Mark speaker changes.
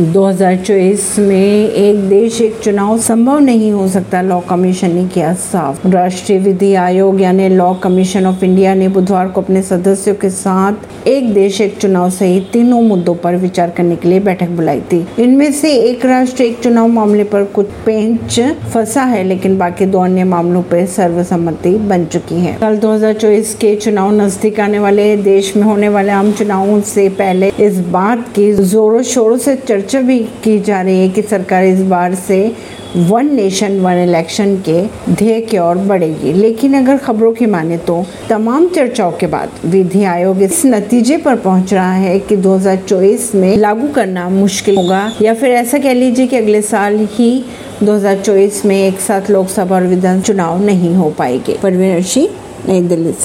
Speaker 1: 2024 में एक देश, एक चुनाव संभव नहीं हो सकता। लॉ कमीशन ने किया साफ़। राष्ट्रीय विधि आयोग यानी लॉ कमीशन ऑफ़ इंडिया ने बुधवार को अपने सदस्यों के साथ एक देश, एक चुनाव सहित तीनों मुद्दों पर विचार करने के लिए बैठक बुलाई थी। इनमें से एक राष्ट्र, एक चुनाव मामले पर कुछ पेंच फंसा है, लेकिन बाकी दो अन्य मामलों पर सर्वसम्मति बन चुकी है। कल 2024 के चुनाव नज़दीक आने वाले देश में होने वाले आम चुनावों से पहले इस बात की जोरों शोरों से चर्चा चर्चा भी की जा रही है कि सरकार इस बार से वन नेशन, वन इलेक्शन के ध्येय की ओर बढ़ेगी। लेकिन अगर खबरों की माने तो तमाम चर्चाओं के बाद विधि आयोग इस नतीजे पर पहुँच रहा है कि 2024 में लागू करना मुश्किल होगा। या फिर ऐसा कह लीजिए कि अगले साल ही 2024 में एक साथ लोकसभा और विधान चुनाव नहीं हो पाएँगे। परवीन नई दिल्ली से।